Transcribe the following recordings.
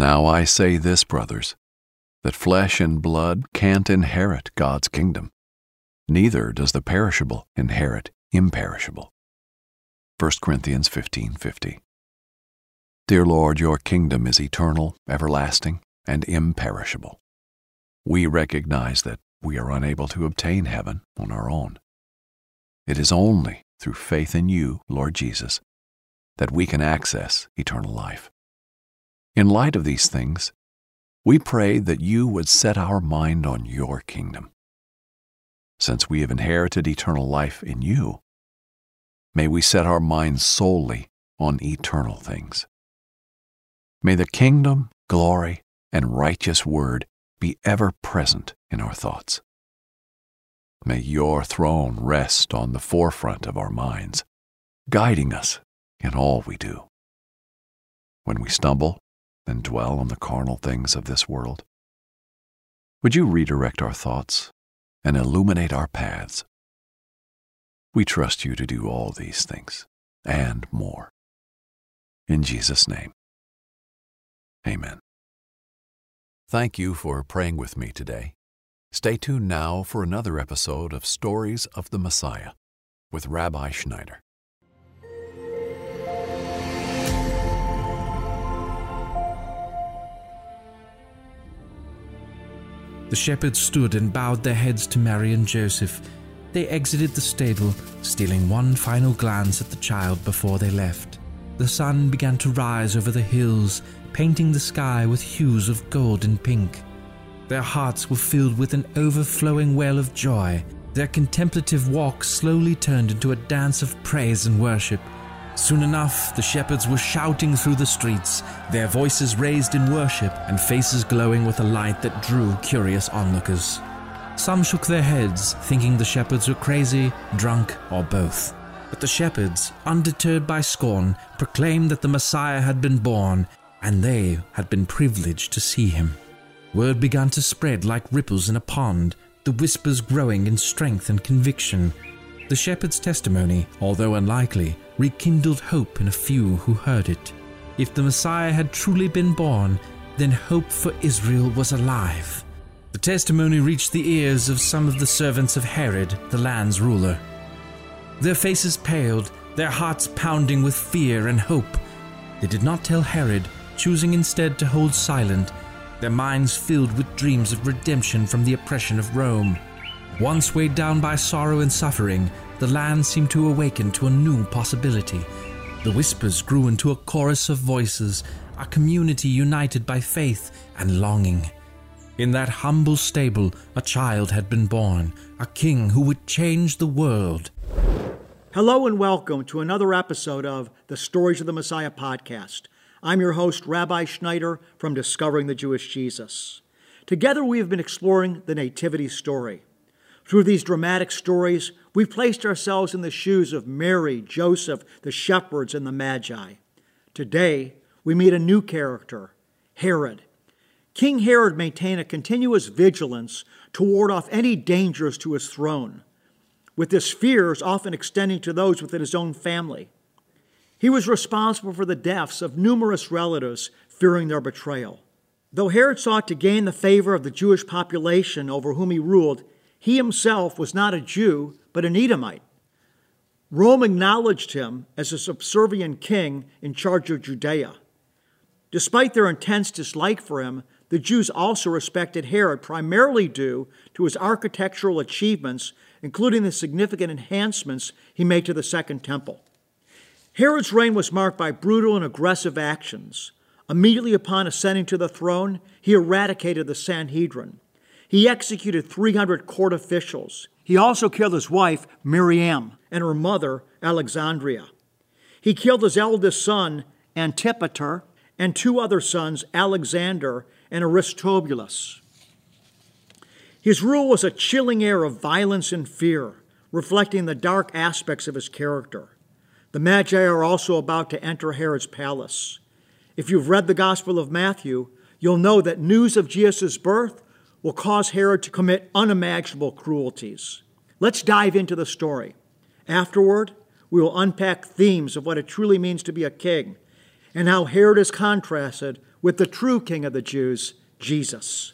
Now I say this, brothers, that flesh and blood can't inherit God's kingdom, neither does the perishable inherit imperishable. 1 Corinthians 15:50. Dear Lord, your kingdom is eternal, everlasting, and imperishable. We recognize that we are unable to obtain heaven on our own. It is only through faith in you, Lord Jesus, that we can access eternal life. In light of these things, we pray that you would set our mind on your kingdom. Since we have inherited eternal life in you, may we set our minds solely on eternal things. May the kingdom, glory, and righteous word be ever present in our thoughts. May your throne rest on the forefront of our minds, guiding us in all we do. When we stumble and dwell on the carnal things of this world, would you redirect our thoughts and illuminate our paths? We trust you to do all these things and more. In Jesus' name, amen. Thank you for praying with me today. Stay tuned now for another episode of Stories of the Messiah with Rabbi Schneider. The shepherds stood and bowed their heads to Mary and Joseph. They exited the stable, stealing one final glance at the child before they left. The sun began to rise over the hills, painting the sky with hues of gold and pink. Their hearts were filled with an overflowing well of joy. Their contemplative walk slowly turned into a dance of praise and worship. Soon enough, the shepherds were shouting through the streets, their voices raised in worship and faces glowing with a light that drew curious onlookers. Some shook their heads, thinking the shepherds were crazy, drunk, or both. But the shepherds, undeterred by scorn, proclaimed that the Messiah had been born, and they had been privileged to see him. Word began to spread like ripples in a pond, the whispers growing in strength and conviction. The shepherd's testimony, although unlikely, rekindled hope in a few who heard it. If the Messiah had truly been born, then hope for Israel was alive. The testimony reached the ears of some of the servants of Herod, the land's ruler. Their faces paled, their hearts pounding with fear and hope. They did not tell Herod, choosing instead to hold silent, their minds filled with dreams of redemption from the oppression of Rome. Once weighed down by sorrow and suffering, the land seemed to awaken to a new possibility. The whispers grew into a chorus of voices, a community united by faith and longing. In that humble stable, a child had been born, a king who would change the world. Hello and welcome to another episode of the Stories of the Messiah podcast. I'm your host, Rabbi Schneider from Discovering the Jewish Jesus. Together, we have been exploring the Nativity story. Through these dramatic stories, we've placed ourselves in the shoes of Mary, Joseph, the shepherds, and the Magi. Today, we meet a new character, Herod. King Herod maintained a continuous vigilance to ward off any dangers to his throne, with his fears often extending to those within his own family. He was responsible for the deaths of numerous relatives fearing their betrayal. Though Herod sought to gain the favor of the Jewish population over whom he ruled, he himself was not a Jew, but an Edomite. Rome acknowledged him as a subservient king in charge of Judea. Despite their intense dislike for him, the Jews also respected Herod primarily due to his architectural achievements, including the significant enhancements he made to the Second Temple. Herod's reign was marked by brutal and aggressive actions. Immediately upon ascending to the throne, he eradicated the Sanhedrin. He executed 300 court officials. He also killed his wife, Miriam, and her mother, Alexandria. He killed his eldest son, Antipater, and two other sons, Alexander and Aristobulus. His rule was a chilling air of violence and fear, reflecting the dark aspects of his character. The Magi are also about to enter Herod's palace. If you've read the Gospel of Matthew, you'll know that news of Jesus' birth will cause Herod to commit unimaginable cruelties. Let's dive into the story. Afterward, we will unpack themes of what it truly means to be a king and how Herod is contrasted with the true King of the Jews, Jesus.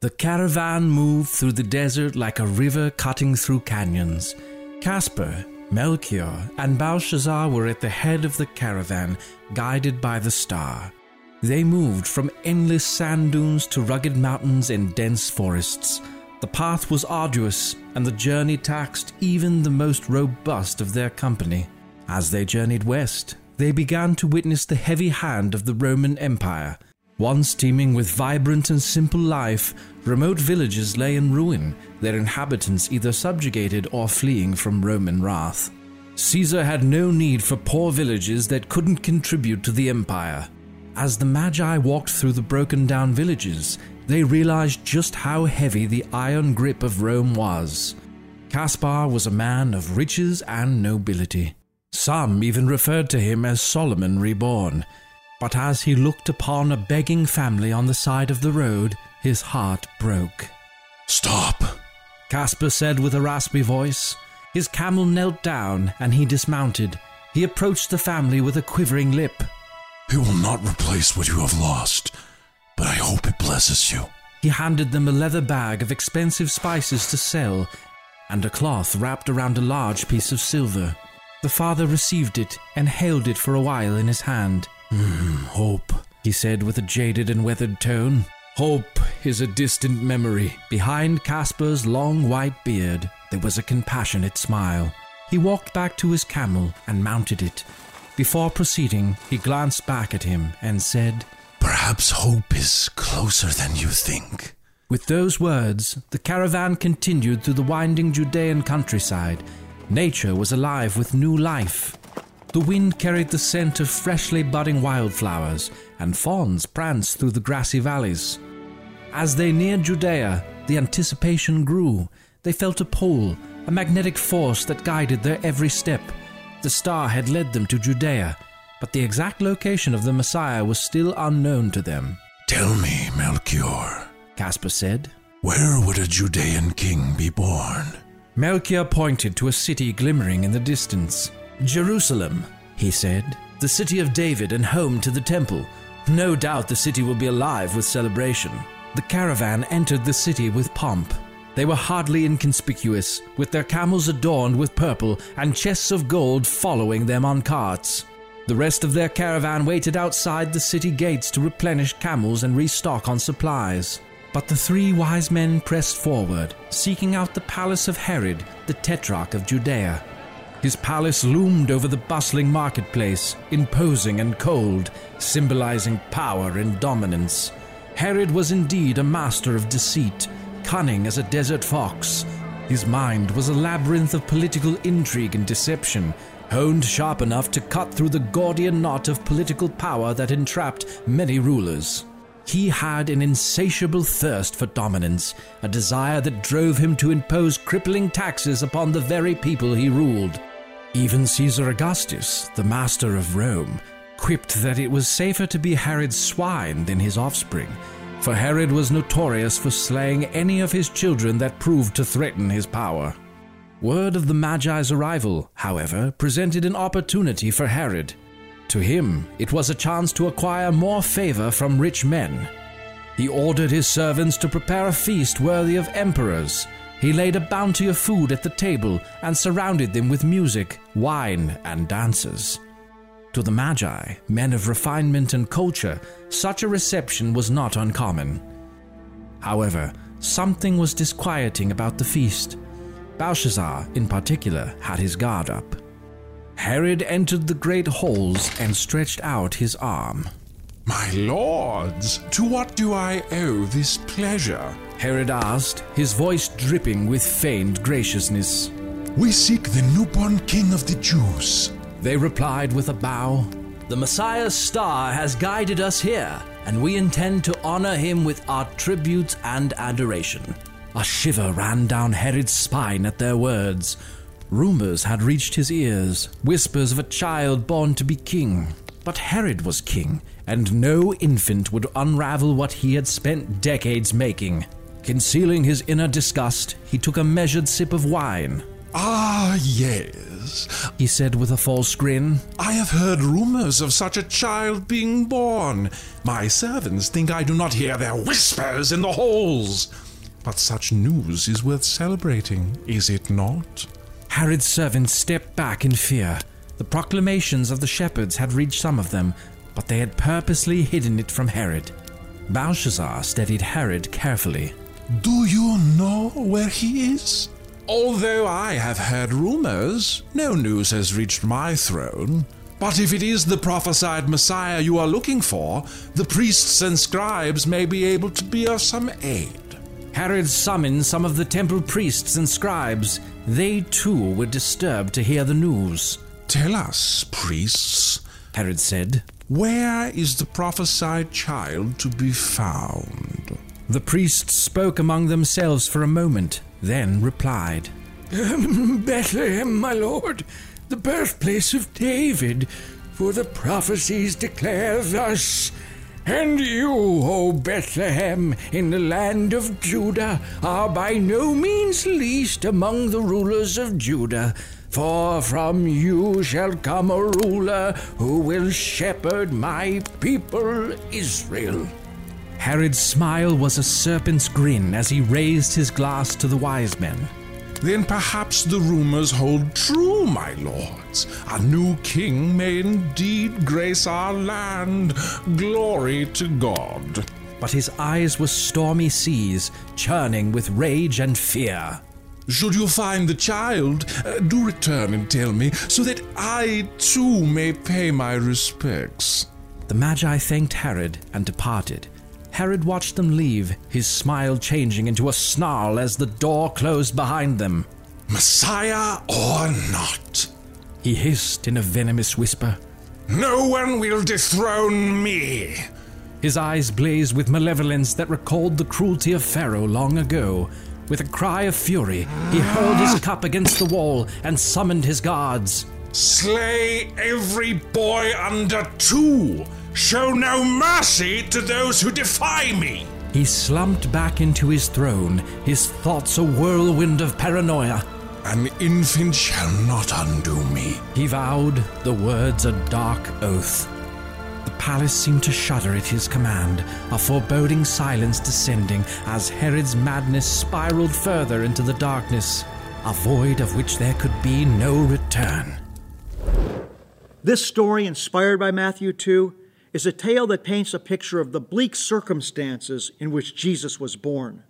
The caravan moved through the desert like a river cutting through canyons. Caspar, Melchior, and Balthazar were at the head of the caravan, guided by the star. They moved from endless sand dunes to rugged mountains and dense forests. The path was arduous, and the journey taxed even the most robust of their company. As they journeyed west, they began to witness the heavy hand of the Roman Empire. Once teeming with vibrant and simple life, remote villages lay in ruin, their inhabitants either subjugated or fleeing from Roman wrath. Caesar had no need for poor villages that couldn't contribute to the empire. As the Magi walked through the broken down villages, they realized just how heavy the iron grip of Rome was. Caspar was a man of riches and nobility. Some even referred to him as Solomon reborn. But as he looked upon a begging family on the side of the road, his heart broke. Stop! Caspar said with a raspy voice. His camel knelt down and he dismounted. He approached the family with a quivering lip. It will not replace what you have lost but I hope it blesses you. He handed them a leather bag of expensive spices to sell and a cloth wrapped around a large piece of silver. The father received it and held it for a while in his hand. Mm, hope, he said with a jaded and weathered tone. Hope is a distant memory. Behind Caspar's long white beard, there was a compassionate smile. He walked back to his camel and mounted it. Before proceeding, he glanced back at him and said, Perhaps hope is closer than you think. With those words, the caravan continued through the winding Judean countryside. Nature was alive with new life. The wind carried the scent of freshly budding wildflowers, and fawns pranced through the grassy valleys. As they neared Judea, the anticipation grew. They felt a pull, a magnetic force that guided their every step. The star had led them to Judea, but the exact location of the Messiah was still unknown to them. Tell me, Melchior, Caspar said. Where would a Judean king be born? Melchior pointed to a city glimmering in the distance. Jerusalem, he said, the city of David and home to the temple. No doubt the city will be alive with celebration. The caravan entered the city with pomp. They were hardly inconspicuous, with their camels adorned with purple and chests of gold following them on carts. The rest of their caravan waited outside the city gates to replenish camels and restock on supplies. But the three wise men pressed forward, seeking out the palace of Herod, the tetrarch of Judea. His palace loomed over the bustling marketplace, imposing and cold, symbolizing power and dominance. Herod was indeed a master of deceit, cunning as a desert fox. His mind was a labyrinth of political intrigue and deception, honed sharp enough to cut through the Gordian knot of political power that entrapped many rulers. He had an insatiable thirst for dominance, a desire that drove him to impose crippling taxes upon the very people he ruled. Even Caesar Augustus, the master of Rome, quipped that it was safer to be Herod's swine than his offspring, for Herod was notorious for slaying any of his children that proved to threaten his power. Word of the Magi's arrival, however, presented an opportunity for Herod. To him, it was a chance to acquire more favor from rich men. He ordered his servants to prepare a feast worthy of emperors. He laid a bounty of food at the table and surrounded them with music, wine, and dances. To the Magi, men of refinement and culture, such a reception was not uncommon. However, something was disquieting about the feast. Balthazar, in particular, had his guard up. Herod entered the great halls and stretched out his arm. My lords, to what do I owe this pleasure? Herod asked, his voice dripping with feigned graciousness. We seek the newborn king of the Jews. They replied with a bow. The Messiah's star has guided us here, and we intend to honor him with our tributes and adoration. A shiver ran down Herod's spine at their words. Rumors had reached his ears, whispers of a child born to be king. But Herod was king, and no infant would unravel what he had spent decades making. Concealing his inner disgust, he took a measured sip of wine. Ah, yes. Yes, he said with a false grin. I have heard rumors of such a child being born. My servants think I do not hear their whispers in the halls. But such news is worth celebrating, is it not? Herod's servants stepped back in fear. The proclamations of the shepherds had reached some of them, but they had purposely hidden it from Herod. Balthazar studied Herod carefully. Do you know where he is? Although I have heard rumors, no news has reached my throne. But if it is the prophesied Messiah you are looking for, the priests and scribes may be able to be of some aid. Herod summoned some of the temple priests and scribes. They too were disturbed to hear the news. Tell us, priests, Herod said. Where is the prophesied child to be found? The priests spoke among themselves for a moment, then replied Bethlehem, my lord, the birthplace of David, for the prophecies declare thus. And you, O Bethlehem, in the land of Judah, are by no means least among the rulers of Judah. For from you shall come a ruler who will shepherd my people Israel. Herod's smile was a serpent's grin as he raised his glass to the wise men. Then perhaps the rumors hold true, my lords. A new king may indeed grace our land. Glory to God. But his eyes were stormy seas, churning with rage and fear. Should you find the child, uh, do return and tell me, so that I too may pay my respects. The Magi thanked Herod and departed. Herod watched them leave, his smile changing into a snarl as the door closed behind them. Messiah or not? He hissed in a venomous whisper. No one will dethrone me. His eyes blazed with malevolence that recalled the cruelty of Pharaoh long ago. With a cry of fury, he hurled his cup against the wall and summoned his guards. Slay every boy under two. Show no mercy to those who defy me. He slumped back into his throne, his thoughts a whirlwind of paranoia. An infant shall not undo me. He vowed, the words a dark oath. The palace seemed to shudder at his command, a foreboding silence descending as Herod's madness spiraled further into the darkness, a void of which there could be no return. This story, inspired by Matthew 2, is a tale that paints a picture of the bleak circumstances in which Jesus was born.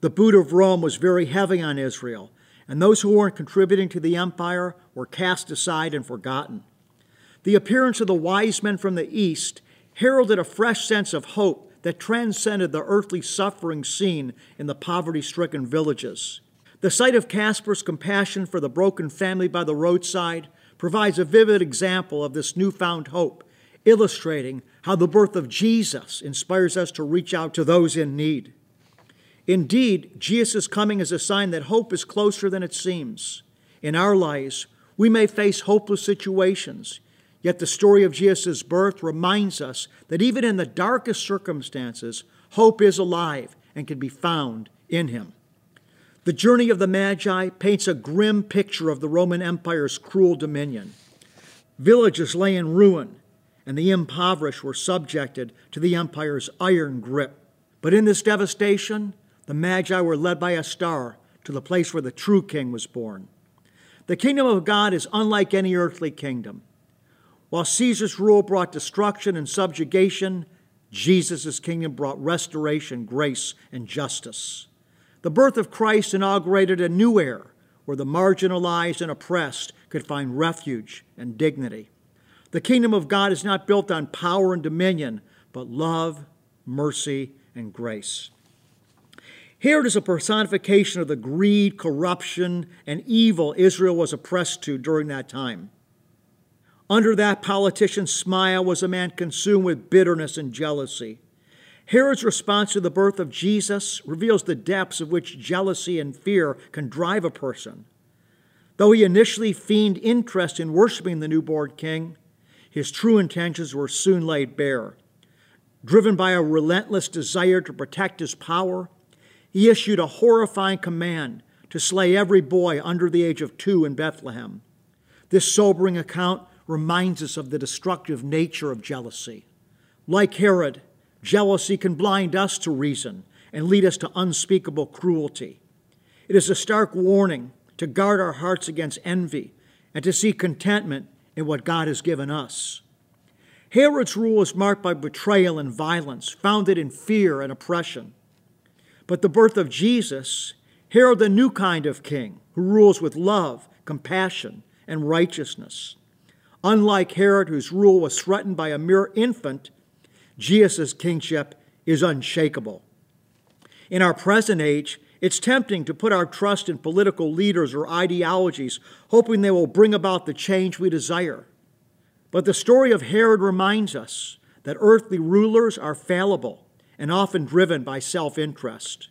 The boot of Rome was very heavy on Israel, and those who weren't contributing to the empire were cast aside and forgotten. The appearance of the wise men from the east heralded a fresh sense of hope that transcended the earthly suffering seen in the poverty stricken villages. The sight of Caspar's compassion for the broken family by the roadside provides a vivid example of this newfound hope, illustrating how the birth of Jesus inspires us to reach out to those in need. Indeed, Jesus' coming is a sign that hope is closer than it seems. In our lives, we may face hopeless situations, yet the story of Jesus' birth reminds us that even in the darkest circumstances, hope is alive and can be found in Him. The journey of the Magi paints a grim picture of the Roman Empire's cruel dominion. Villages lay in ruin, and the impoverished were subjected to the empire's iron grip. But in this devastation, the Magi were led by a star to the place where the true king was born. The kingdom of God is unlike any earthly kingdom. While Caesar's rule brought destruction and subjugation, Jesus' kingdom brought restoration, grace, and justice. The birth of Christ inaugurated a new era where the marginalized and oppressed could find refuge and dignity. The kingdom of God is not built on power and dominion, but love, mercy, and grace. Herod is a personification of the greed, corruption, and evil Israel was oppressed to during that time. Under that politician's smile was a man consumed with bitterness and jealousy. Herod's response to the birth of Jesus reveals the depths of which jealousy and fear can drive a person. Though he initially feigned interest in worshiping the newborn king, his true intentions were soon laid bare. Driven by a relentless desire to protect his power, he issued a horrifying command to slay every boy under the age of two in Bethlehem. This sobering account reminds us of the destructive nature of jealousy. Like Herod, jealousy can blind us to reason and lead us to unspeakable cruelty. It is a stark warning to guard our hearts against envy and to seek contentment in what God has given us. Herod's rule is marked by betrayal and violence, founded in fear and oppression. But the birth of Jesus heralded a new kind of king who rules with love, compassion, and righteousness. Unlike Herod, whose rule was threatened by a mere infant, Jesus' kingship is unshakable. In our present age, it's tempting to put our trust in political leaders or ideologies, hoping they will bring about the change we desire. But the story of Herod reminds us that earthly rulers are fallible and often driven by self interest.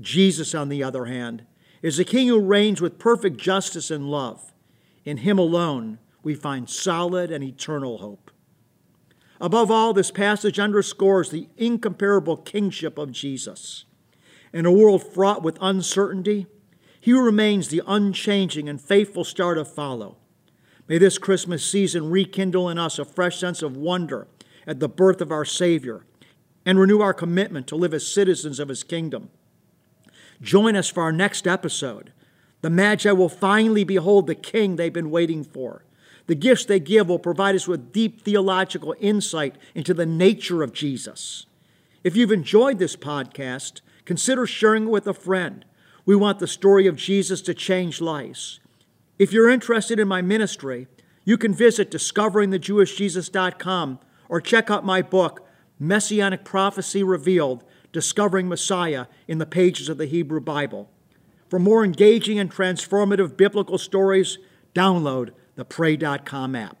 Jesus, on the other hand, is a king who reigns with perfect justice and love. In him alone, we find solid and eternal hope. Above all, this passage underscores the incomparable kingship of Jesus. In a world fraught with uncertainty, he remains the unchanging and faithful star to follow. May this Christmas season rekindle in us a fresh sense of wonder at the birth of our Savior and renew our commitment to live as citizens of his kingdom. Join us for our next episode. The Magi will finally behold the King they've been waiting for. The gifts they give will provide us with deep theological insight into the nature of Jesus. If you've enjoyed this podcast, consider sharing it with a friend. We want the story of Jesus to change lives. If you're interested in my ministry, you can visit discoveringthejewishjesus.com or check out my book, Messianic Prophecy Revealed Discovering Messiah in the pages of the Hebrew Bible. For more engaging and transformative biblical stories, download the Pray.com app.